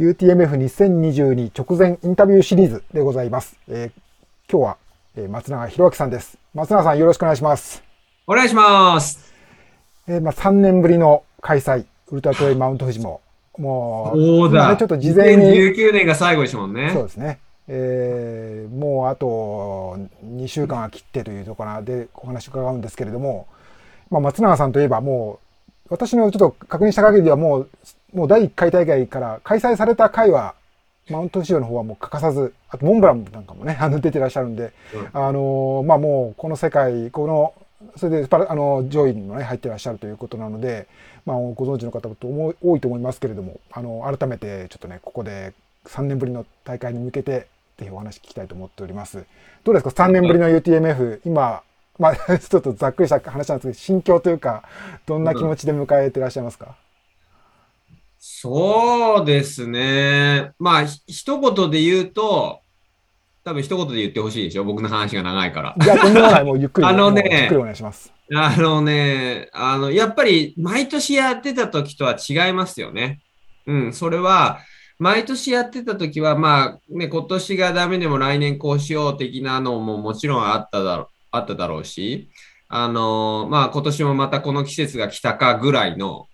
UTMF2022 直前インタビューシリーズでございます。えー、今日は、えー、松永博明さんです。松永さんよろしくお願いします。お願いします。えー、まあ3年ぶりの開催、ウルトラトレイマウント富士も、もう、そうだ、ね、ちょっと事前に。2019年が最後ですもんね。そうですね。えー、もうあと2週間は切ってというところでお話を伺うんですけれども、まあ、松永さんといえばもう、私のちょっと確認した限りではもうもう第1回大会から開催された回は、マウント仕様の方はもう欠かさず、あとモンブランなんかもね、あの出てらっしゃるんで、うん、あのまあもうこの世界、この、それでパラあの上位にもね、入ってらっしゃるということなので、まあご存知の方も多いと思いますけれども、あの、改めてちょっとね、ここで3年ぶりの大会に向けて、ぜひお話聞きたいと思っております。どうですか ?3 年ぶりの UTMF、今、まあ、ちょっとざっくりした話なんですけど、心境というか、どんな気持ちで迎えてらっしゃいますか、うんそうですね。まあ、一言で言うと、多分一言で言ってほしいでしょ？僕の話が長いから。じゃあ、とんでもない。もうゆっくり。あのね、ゆっくりお願いします。あのね、あの、やっぱり毎年やってた時とは違いますよね。うん、それは、毎年やってた時は、まあ、ね、今年がダメでも来年こうしよう的なのももちろんあっただろう、あっただろうし、あの、まあ、今年もまたこの季節が来たかぐらいの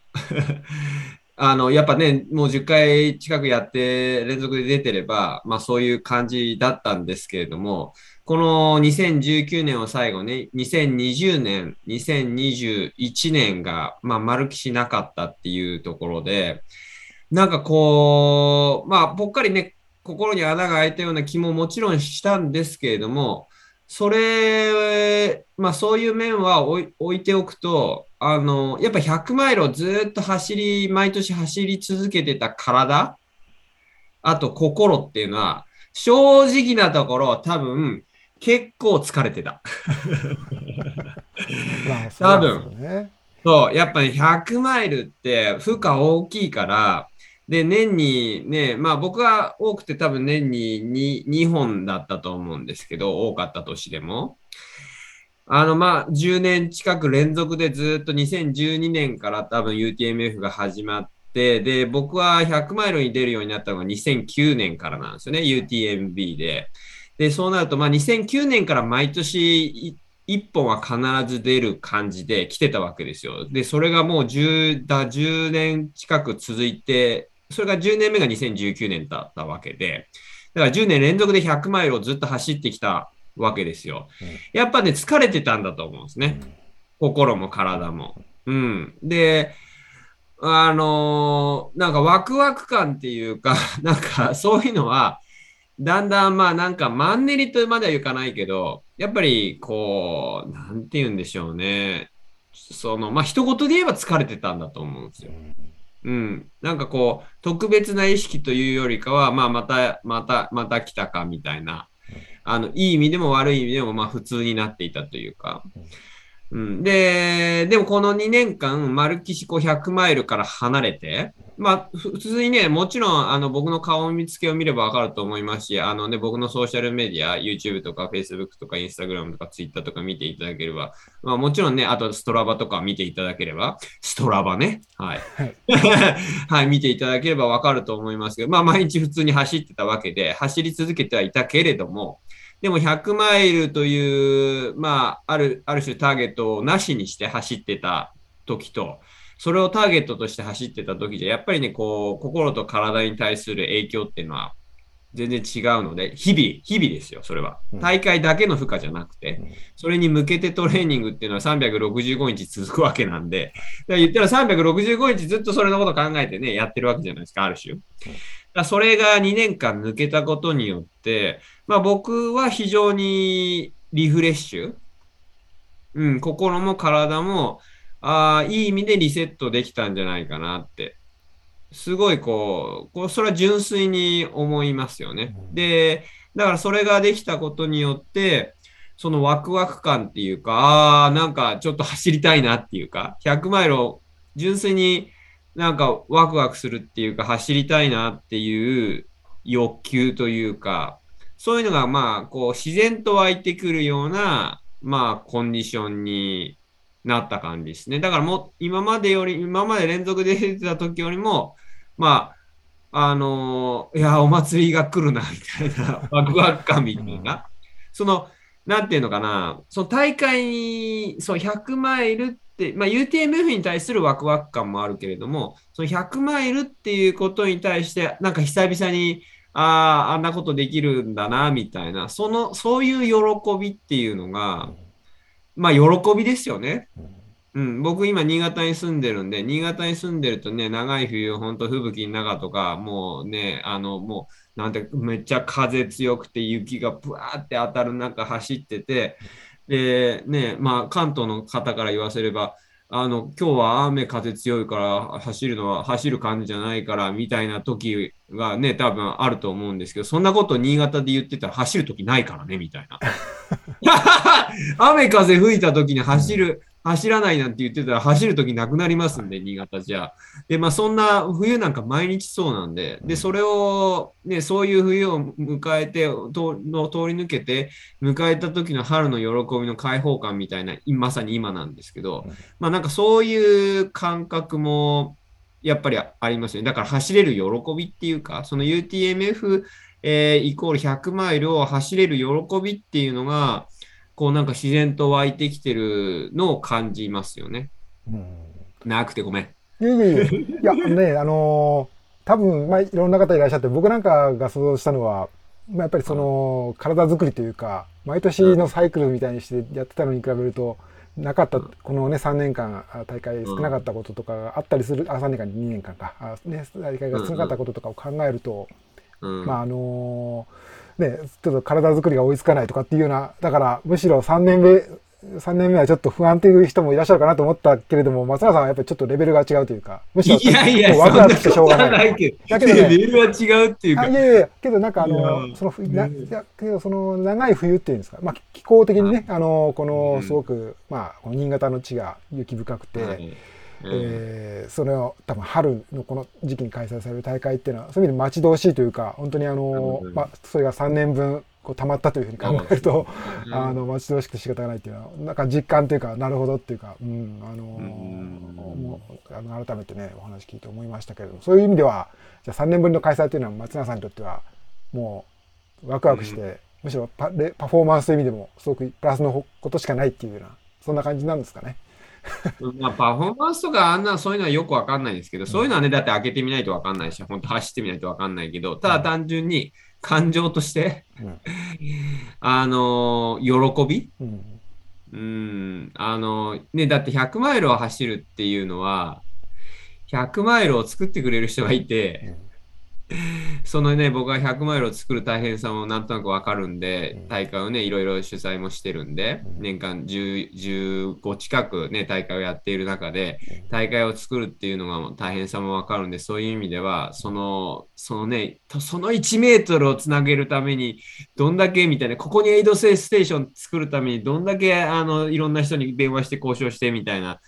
あの、やっぱね、もう10回近くやって連続で出てれば、まあそういう感じだったんですけれども、この2019年を最後ね、2020年、2021年が、まあ丸きしなかったっていうところで、なんかこう、まあぽっかりね、心に穴が開いたような気ももちろんしたんですけれども、それ、まあそういう面は置いておくと、あの、やっぱ100マイルをずっと走り、毎年走り続けてた体、あと心っていうのは、正直なところ多分結構疲れてた。多分。そう、やっぱり、ね、100マイルって負荷大きいから、で、年にね、まあ僕は多くて多分年に 2, 2本だったと思うんですけど、多かった年でも。あの、まあ、10年近く連続でずっと2012年から多分 UTMF が始まって、で、僕は100マイルに出るようになったのが2009年からなんですよね、UTMB で。で、そうなると、まあ、2009年から毎年1本は必ず出る感じで来てたわけですよ。で、それがもう10だ、10年近く続いて、それが10年目が2019年だったわけで、だから10年連続で100マイルをずっと走ってきたわけですよ。やっぱね、疲れてたんだと思うんですね。心も体も。うん。で、あのー、なんかワクワク感っていうか、なんかそういうのは、だんだんまあなんかマンネリとまではいかないけど、やっぱりこう、なんて言うんでしょうね。その、まあ一言で言えば疲れてたんだと思うんですよ。うん。なんかこう、特別な意識というよりかは、まあまた、また、また来たかみたいな。あの、いい意味でも悪い意味でも、まあ普通になっていたというか。うん、で、でもこの2年間、丸岸湖100マイルから離れて、まあ、普通にね、もちろん、あの、僕の顔見つけを見ればわかると思いますし、あのね、僕のソーシャルメディア、YouTube とか Facebook とか Instagram とか Twitter とか見ていただければ、まあ、もちろんね、あとストラバとか見ていただければ、ストラバね、はい。はい、見ていただければわかると思いますけど、まあ、毎日普通に走ってたわけで、走り続けてはいたけれども、でも100マイルという、まあ、ある、ある種ターゲットをなしにして走ってた時と、それをターゲットとして走ってた時で、やっぱりね、こう、心と体に対する影響っていうのは全然違うので、日々、日々ですよ、それは。大会だけの負荷じゃなくて、それに向けてトレーニングっていうのは365日続くわけなんで、だ言ったら365日ずっとそれのこと考えてね、やってるわけじゃないですか、ある種。だそれが2年間抜けたことによって、まあ僕は非常にリフレッシュ。うん、心も体も、ああ、いい意味でリセットできたんじゃないかなって。すごいこう、こうそれは純粋に思いますよね。で、だからそれができたことによって、そのワクワク感っていうか、ああ、なんかちょっと走りたいなっていうか、100マイルを純粋になんかワクワクするっていうか、走りたいなっていう欲求というか、そういうのがまあ、こう自然と湧いてくるような、まあ、コンディションになった感じですね。だからもう、今までより、今まで連続で出てた時よりも、まあ、あの、いや、お祭りが来るな、みたいな、ワクワク感みたいな。その、なんていうのかな、その大会に、そう、100マイルって、まあ、UTMF に対するワクワク感もあるけれども、その100マイルっていうことに対して、なんか久々に、ああ、あんなことできるんだな、みたいな、その、そういう喜びっていうのが、まあ、喜びですよね。うん、僕今新潟に住んでるんで、新潟に住んでるとね、長い冬、本当吹雪の中とか、もうね、あの、もう、なんて、めっちゃ風強くて雪がブワーって当たる中走ってて、で、ね、まあ関東の方から言わせれば、あの、今日は雨風強いから走るのは走る感じじゃないからみたいな時がね、多分あると思うんですけど、そんなこと新潟で言ってたら走る時ないからね、みたいな。雨風吹いた時に走る、走らないなんて言ってたら走るときなくなりますんで、新潟じゃ。で、まあそんな冬なんか毎日そうなんで、で、それを、ね、そういう冬を迎えて、との通り抜けて、迎えた時の春の喜びの解放感みたいな、まさに今なんですけど、まあなんかそういう感覚も、やっぱりありますよね。だから走れる喜びっていうか、その UTMF、えー、イコール100マイルを走れる喜びっていうのが、こうなんか自然と湧いてきてるのを感じますよね。うん。なくてごめん。いやいやいや、いやね、あのー、多分、まあ、いろんな方いらっしゃって、僕なんかが想像したのは、まあ、やっぱりその、体作りというか、毎年のサイクルみたいにしてやってたのに比べると、なかった、このね、3年間、大会少なかったこととかがあったりする、あ、3年間、2年間か、あね、大会が少なかったこととかを考えると、まあ、あのーね、ちょっと体作りが追いつかないとかっていうような、だからむしろ3年目、3年目はちょっと不安っていう人もいらっしゃるかなと思ったけれども、松永さんはやっぱりちょっとレベルが違うというか、むしろ、いやいや、ワクワクしてしょうがない。けど、だけど、ね、レベルは違うっていうか。いやいやけどなんかあの、その、な、いや、けどその長い冬っていうんですか、まあ気候的にね、あの、この、すごく、まあ、この新潟の地が雪深くて、えー、それを多分春のこの時期に開催される大会っていうのはそういう意味で待ち遠しいというか本当にあの、まあ、それが3年分こう溜まったというふうに考えると、あの待ち遠しくて仕方がないっていうのはなんか実感というかなるほどっていうか、うん、あのもうあの改めてねお話聞いて思いましたけれどもそういう意味ではじゃあ3年ぶりの開催というのは松永さんにとってはもうワクワクして、むしろパパフォーマンスという意味でもすごくプラスのことしかないっていうようなそんな感じなんですかね。まあ、パフォーマンスとかあんなそういうのはよくわかんないんですけど、そういうのはね、だって開けてみないとわかんないし、本当走ってみないとわかんないけど、ただ単純に感情として、うん、あの、喜び、うん、うん。あの、ね、だって100マイルを走るっていうのは、100マイルを作ってくれる人がいて、そのね、僕は100マイルを作る大変さもなんとなくわかるんで、大会をね、いろいろ取材もしてるんで、年間10 15近くね、大会をやっている中で、大会を作るっていうのが大変さもわかるんで、そういう意味では、その、そのね、その1メートルをつなげるために、どんだけみたいな、ここにエイドセステーション作るために、どんだけあのいろんな人に電話して交渉してみたいな、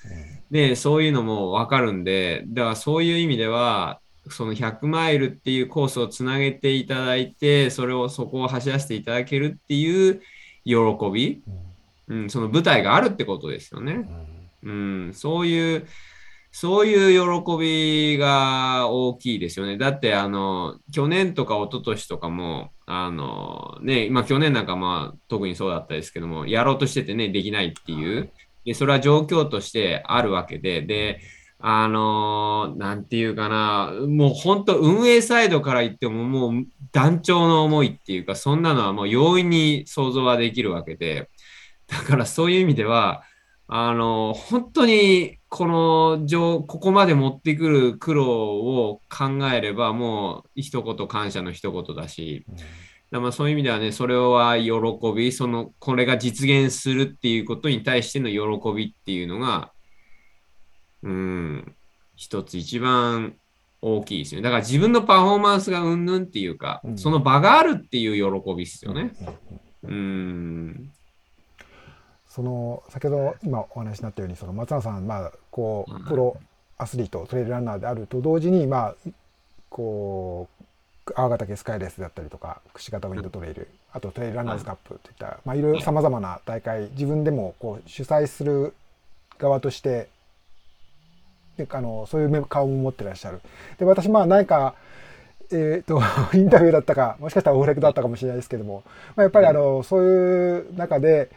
で、そういうのもわかるんで、だからそういう意味では、その100マイルっていうコースをつなげていただいて、それをそこを走らせていただけるっていう喜び、うん、その舞台があるってことですよね。うん、そういう、そういう喜びが大きいですよね。だって、あの、去年とか一昨年とかも、あの、ね、まあ去年なんかまあ特にそうだったですけども、やろうとしててね、できないっていう。で、それは状況としてあるわけで、で、あのー、なんていうかな、もう本当運営サイドから言ってももう団長の思いっていうか、そんなのはもう容易に想像はできるわけで、だからそういう意味では、あのー、本当にこのここまで持ってくる苦労を考えれば、もう一言感謝の一言だし、だまあそういう意味ではね、それは喜び、その、これが実現するっていうことに対しての喜びっていうのが、うん、一つ一番大きいですよね。だから自分のパフォーマンスがうんぬんっていうか、うん、その場があるっていう喜びですよね。うん。その先ほど今お話になったようにその松永さんまあこうプロアスリートトレイルランナーであると同時にまあこう青ヶ岳スカイレースだったりとか串形ウィンドトレイルあとトレイルランナーズカップといったまあいろいろさまざまな大会自分でもこう主催する側としてであのそういう顔も持ってらっしゃる。で私まあ何かえーと、インタビューだったかもしかしたらオフレクだったかもしれないですけども、まあ、やっぱりあのそういう中で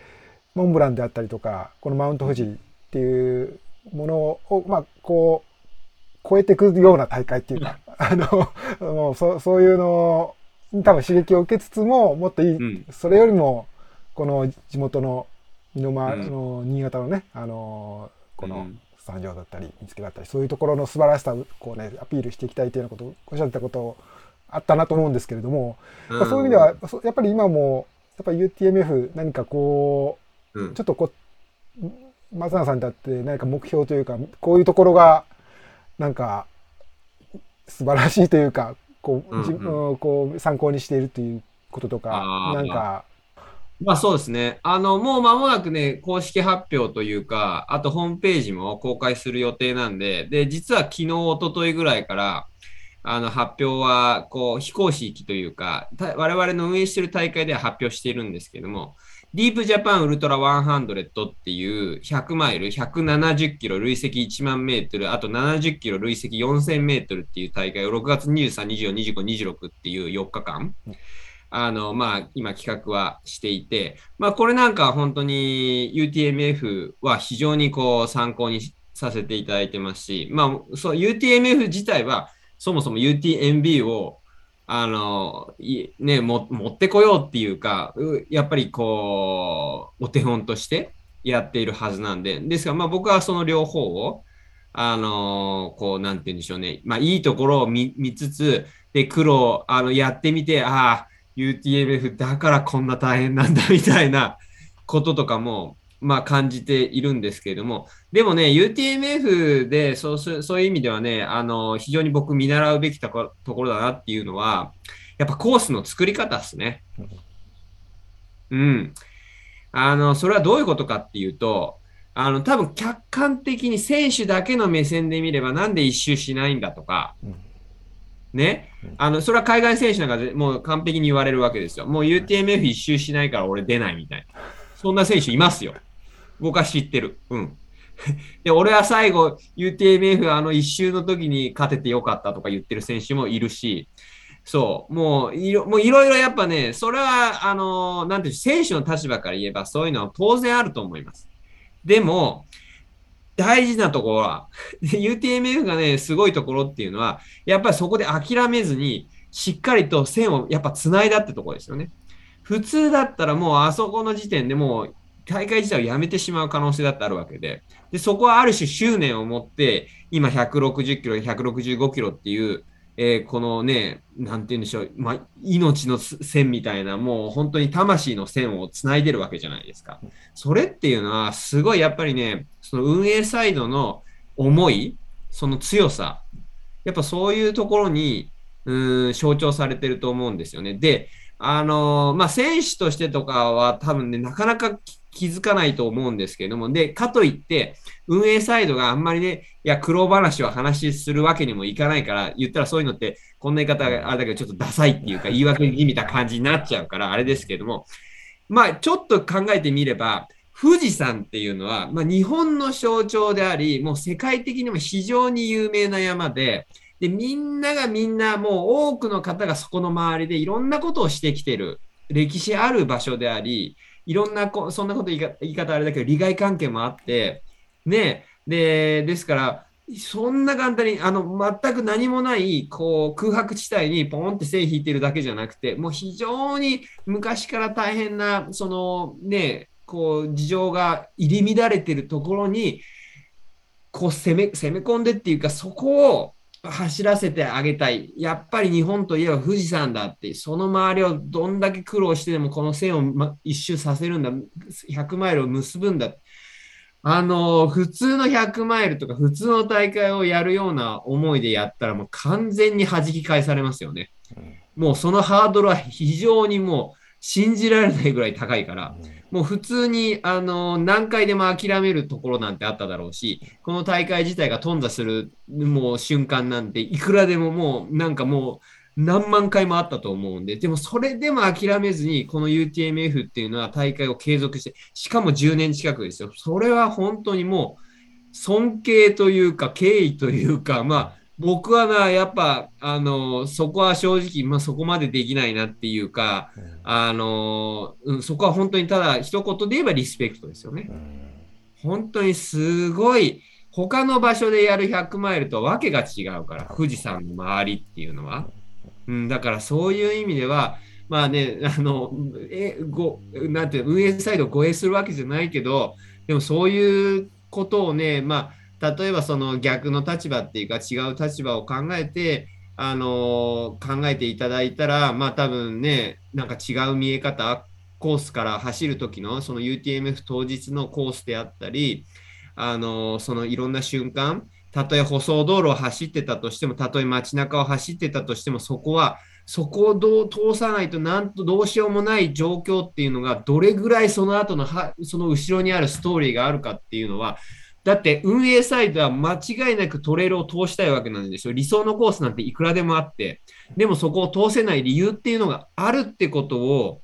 モンブランであったりとかこのマウント富士っていうものを、まあ、こう超えていくような大会っていうかあのもうそそういうのに多分刺激を受けつつももっといい、うん、それよりもこの地元の身の回りの新潟のねあのこの、うん産業だったり見つけだったりそういうところの素晴らしさをこう、ね、アピールしていきたいというようなことをおっしゃってたことあったなと思うんですけれども、うん、そういう意味ではやっぱり今もやっぱり UTMF 何かこう、うん、ちょっとこう松永さんにとって何か目標というかこういうところがなんか素晴らしいというかこう、うんうん、こう参考にしているということとかなんかまあそうですね。あの、もう間もなくね、公式発表というか、あとホームページも公開する予定なんで、で、実は昨日、一昨日ぐらいから、あの、発表は、こう、非公式というか、我々の運営している大会では発表しているんですけども、ディープジャパンウルトラ100っていう100マイル、170キロ累積1万メートル、あと70キロ累積4000メートルっていう大会を6月23、24、25、26っていう4日間、あの、まあ、今企画はしていて、まあ、これなんか本当に UTMF は非常にこう参考にさせていただいてますし、まあ、そう、UTMF 自体はそもそも UTMB をあの、ね、も持ってこようっていうか、やっぱりこう、お手本としてやっているはずなんで、ですが、まあ僕はその両方を、あのこう、なんて言うんでしょうね。まあいいところを見つつ、で、苦労、あの、やってみて、ああ、UTMF だからこんな大変なんだみたいなこととかも、まあ感じているんですけれども、でもね、UTMF でそうそういう意味ではね、あの、非常に僕見習うべきところだなっていうのは、やっぱコースの作り方ですね。うん。あの、それはどういうことかっていうと、あの、多分客観的に選手だけの目線で見ればなんで一周しないんだとか、うんね。あの、それは海外選手なんかでもう完璧に言われるわけですよ。もう UTMF 一周しないから俺出ないみたいな。そんな選手いますよ。僕は知ってる。うん。で、俺は最後 UTMF あの一周の時に勝ててよかったとか言ってる選手もいるし、そう、もういろもういろいろやっぱね、それは、あの、なんていう、選手の立場から言えばそういうのは当然あると思います。でも、大事なところは、UTMF がね、すごいところっていうのは、やっぱりそこで諦めずに、しっかりと線をやっぱ繋いだってところですよね。普通だったらもうあそこの時点でもう大会自体をやめてしまう可能性だってあるわけで、でそこはある種執念を持って、今160キロ、165キロっていう、えー、このね、なんて言うんでしょう、まあ、命の線みたいな、もう本当に魂の線をつないでるわけじゃないですか。それっていうのは、すごいやっぱりね、その運営サイドの思い、その強さ、やっぱそういうところに、うん、象徴されてると思うんですよね。で、あのー、まあ、選手としてとかは多分ね、なかなか気づかないと思うんですけれども、で、かといって、運営サイドがあんまりね、いや、苦労話を話するわけにもいかないから、言ったらそういうのって、こんな言い方があれだけど、ちょっとダサいっていうか、言い訳にみた感じになっちゃうから、あれですけれども、まあ、ちょっと考えてみれば、富士山っていうのは、まあ、日本の象徴であり、もう世界的にも非常に有名な山で、で、みんながみんな、もう多くの方がそこの周りでいろんなことをしてきてる、歴史ある場所であり、いろんなこ、そんなこと言い方あれだけど、利害関係もあって、ね、で、ですから、そんな簡単に、あの、全く何もない、こう、空白地帯にポンって線引いてるだけじゃなくて、もう非常に昔から大変な、その、ね、こう、事情が入り乱れてるところに、こう、攻め、攻め込んでっていうか、そこを、走らせてあげたい。やっぱり日本といえば富士山だって、その周りをどんだけ苦労してでもこの線を一周させるんだ。100マイルを結ぶんだ。あの、普通の100マイルとか普通の大会をやるような思いでやったらもう完全に弾き返されますよね。もうそのハードルは非常にもう信じられないぐらい高いから。もう普通に、あの、何回でも諦めるところなんてあっただろうし、この大会自体が頓挫する、もう瞬間なんて、いくらでももう、なんかもう、何万回もあったと思うんで、でもそれでも諦めずに、この UTMF っていうのは大会を継続して、しかも10年近くですよ。それは本当にもう、尊敬というか、敬意というか、まあ、僕はな、やっぱ、あの、そこは正直、まあ、そこまでできないなっていうか、あの、うん、そこは本当にただ一言で言えばリスペクトですよね。本当にすごい、他の場所でやる100マイルとわけが違うから、富士山の周りっていうのは。うん、だからそういう意味では、まあね、あの、え、ご、なんて運営サイドを護衛するわけじゃないけど、でもそういうことをね、まあ、例えばその逆の立場っていうか違う立場を考えて、あの考えていただいたら、まあ多分ね、なんか違う見え方、コースから走る時のその UTMF 当日のコースであったり、あのそのいろんな瞬間、たとえ舗装道路を走ってたとしても、たとえ街中を走ってたとしても、そこは、そこをどう通さないと、なんとどうしようもない状況っていうのが、どれぐらいその後のは、その後ろにあるストーリーがあるかっていうのは、だって運営サイドは間違いなくトレールを通したいわけなんですよ。理想のコースなんていくらでもあって、でもそこを通せない理由っていうのがあるってことを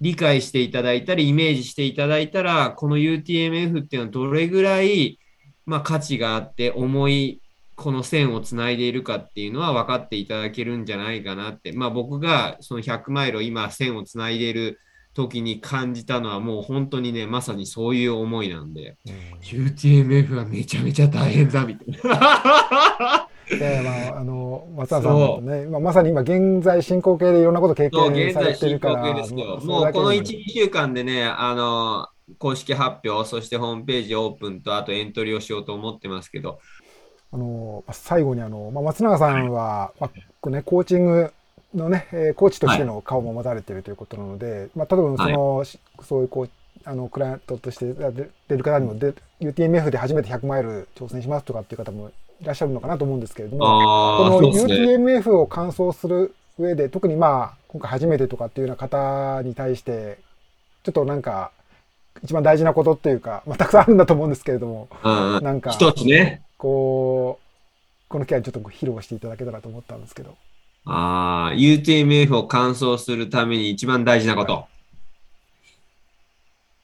理解していただいたり、イメージしていただいたら、この UTMF っていうのはどれぐらい、まあ、価値があって重いこの線をつないでいるかっていうのは分かっていただけるんじゃないかなって、まあ、僕がその100マイルを今線をつないでいる時に感じたのはもう本当にねまさにそういう思いなんで、うん、UTMF はめちゃめちゃ大変だみたいな。えまあ、あの松田さんもね、まあ、まさに今現在進行形でいろんなこと経験されてるからもうこの1、2週間でねあの公式発表そしてホームページオープンとあとエントリーをしようと思ってますけど。あの最後にあの、まあ、松永さんは、はい、まあね、コーチングのね、えー、コーチとしての顔も持たれているということなので、はい、まあ、例えばその、はい、そういうこうあのクライアントとして出る方にもで UTMF で初めて100マイル挑戦しますとかっていう方もいらっしゃるのかなと思うんですけれどもこの UTMF を完走する上で特にまあ今回初めてとかっていうような方に対してちょっとなんか一番大事なことっていうか、まあ、たくさんあるんだと思うんですけれども、うん、なんか一つね。こうこの機会にちょっと披露していただけたらと思ったんですけど。ああ、UTMF を完走するために一番大事なこと。はい、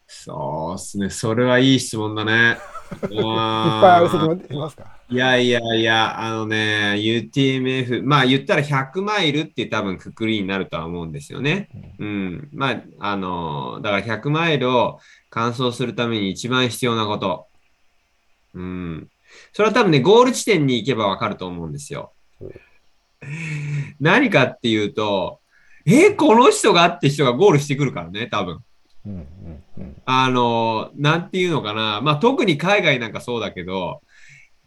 そうですね。それはいい質問だね。いっぱいある席もいますか？いやいやいや、あのね、UTMF、まあ言ったら100マイルって多分くくりになるとは思うんですよね。うん。まあ、あの、だから100マイルを完走するために一番必要なこと。うん。それは多分ね、ゴール地点に行けばわかると思うんですよ。何かっていうと、え、この人がって人がゴールしてくるからね、多分。うんうんうん、あの、なんていうのかな、まあ特に海外なんかそうだけど、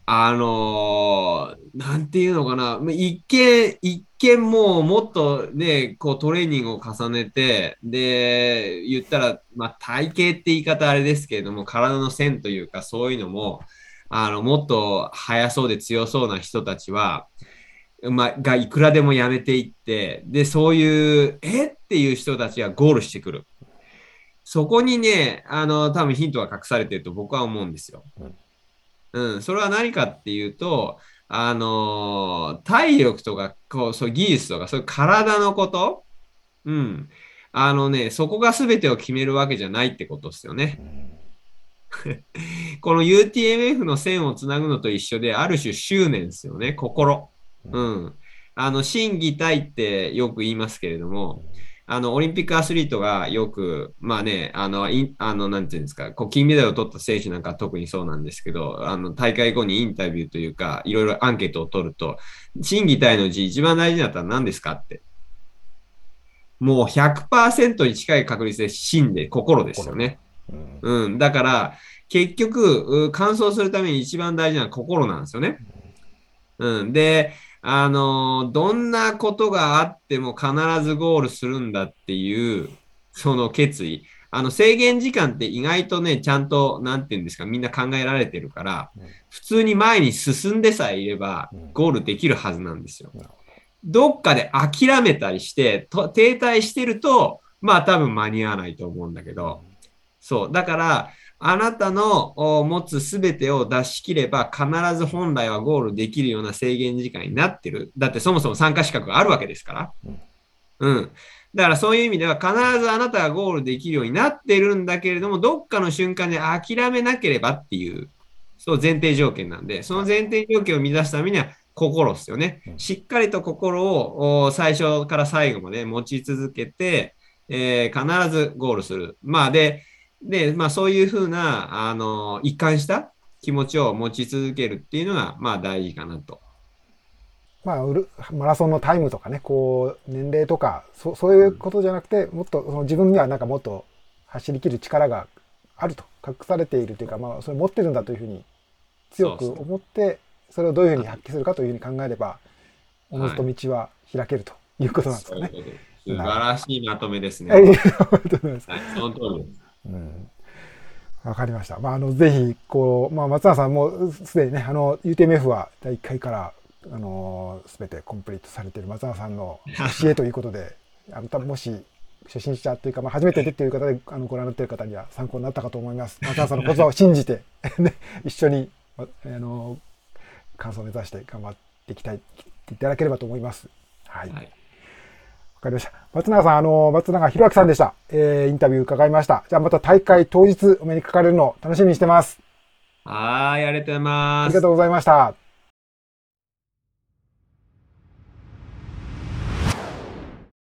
あのなんていうのかな、一見、一見もうもっとね、こうトレーニングを重ねて、で、言ったら、まあ体型って言い方あれですけれども、体の線というかそういうのも、あの、もっと速そうで強そうな人たちは、まがいくらでもやめていって、で、そういう、え？っていう人たちがゴールしてくる。そこにね、あの、多分ヒントが隠されてると僕は思うんですよ。うん、それは何かっていうと、あの体力とか、こう、そう技術とか、そういう体のこと、うん。あのね、そこが全てを決めるわけじゃないってことですよね。この UTMF の線をつなぐのと一緒で、ある種執念ですよね、心。うん。あの、心技体ってよく言いますけれども、あの、オリンピックアスリートがよく、まあね、あの、いあの、なんていうんですか、こう、金メダルを取った選手なんか特にそうなんですけど、あの、大会後にインタビューというか、いろいろアンケートを取ると、心技体のうち一番大事だったら何ですかって。もう100%に近い確率で心で、心ですよね。うん。だから、結局、完走するために一番大事なのは心なんですよね。うん。で、あの、どんなことがあっても必ずゴールするんだっていう、その決意。あの、制限時間って意外とね、ちゃんと、なんて言うんですか、みんな考えられてるから、普通に前に進んでさえいれば、ゴールできるはずなんですよ。どっかで諦めたりして、停滞してると、まあ多分間に合わないと思うんだけど、そう。だから、あなたの持つすべてを出し切れば必ず本来はゴールできるような制限時間になってる。だってそもそも参加資格があるわけですから。うん。だからそういう意味では必ずあなたがゴールできるようになってるんだけれども、どっかの瞬間で諦めなければっていう、そう前提条件なんで、その前提条件を満たすためには心ですよねう。んしっかりと心をお最初から最後まで持ち続けて、えー必ずゴールする。まあで、で、まあそういうふうな、あの、一貫した気持ちを持ち続けるっていうのが、まあ大事かなと。まあ、うるマラソンのタイムとかね、こう、年齢とか、そそういうことじゃなくて、もっと、その自分にはなんかもっと走り切る力があると、隠されているというか、まあ、それ持ってるんだというふうに強く思って、それをどういうふうに発揮するかというふうに考えれば、おのずと道は開けるということなんですかね。そうい素晴らしいまとめですね。はい。その通りです。うんわかりました。まあ、あの、ぜひ、こう、まあ、松永さんもすでにね、あの、UTMF は第1回から、あの、すべてコンプリートされている松永さんの教えということで、あの、多分もし、初心者というか、まあ、初めてでっていう方で、あの、ご覧になっている方には参考になったかと思います。松永さんの言葉を信じて、ね、一緒に、ああの、感想を目指して頑張っていきたい、いただければと思います。はい。はいわかりました。松永さん、あの、松永博明さんでした。えー、インタビュー伺いました。じゃあまた大会当日お目にかかれるのを楽しみにしてます。はーい、ありがとうございあますりが。とうございました。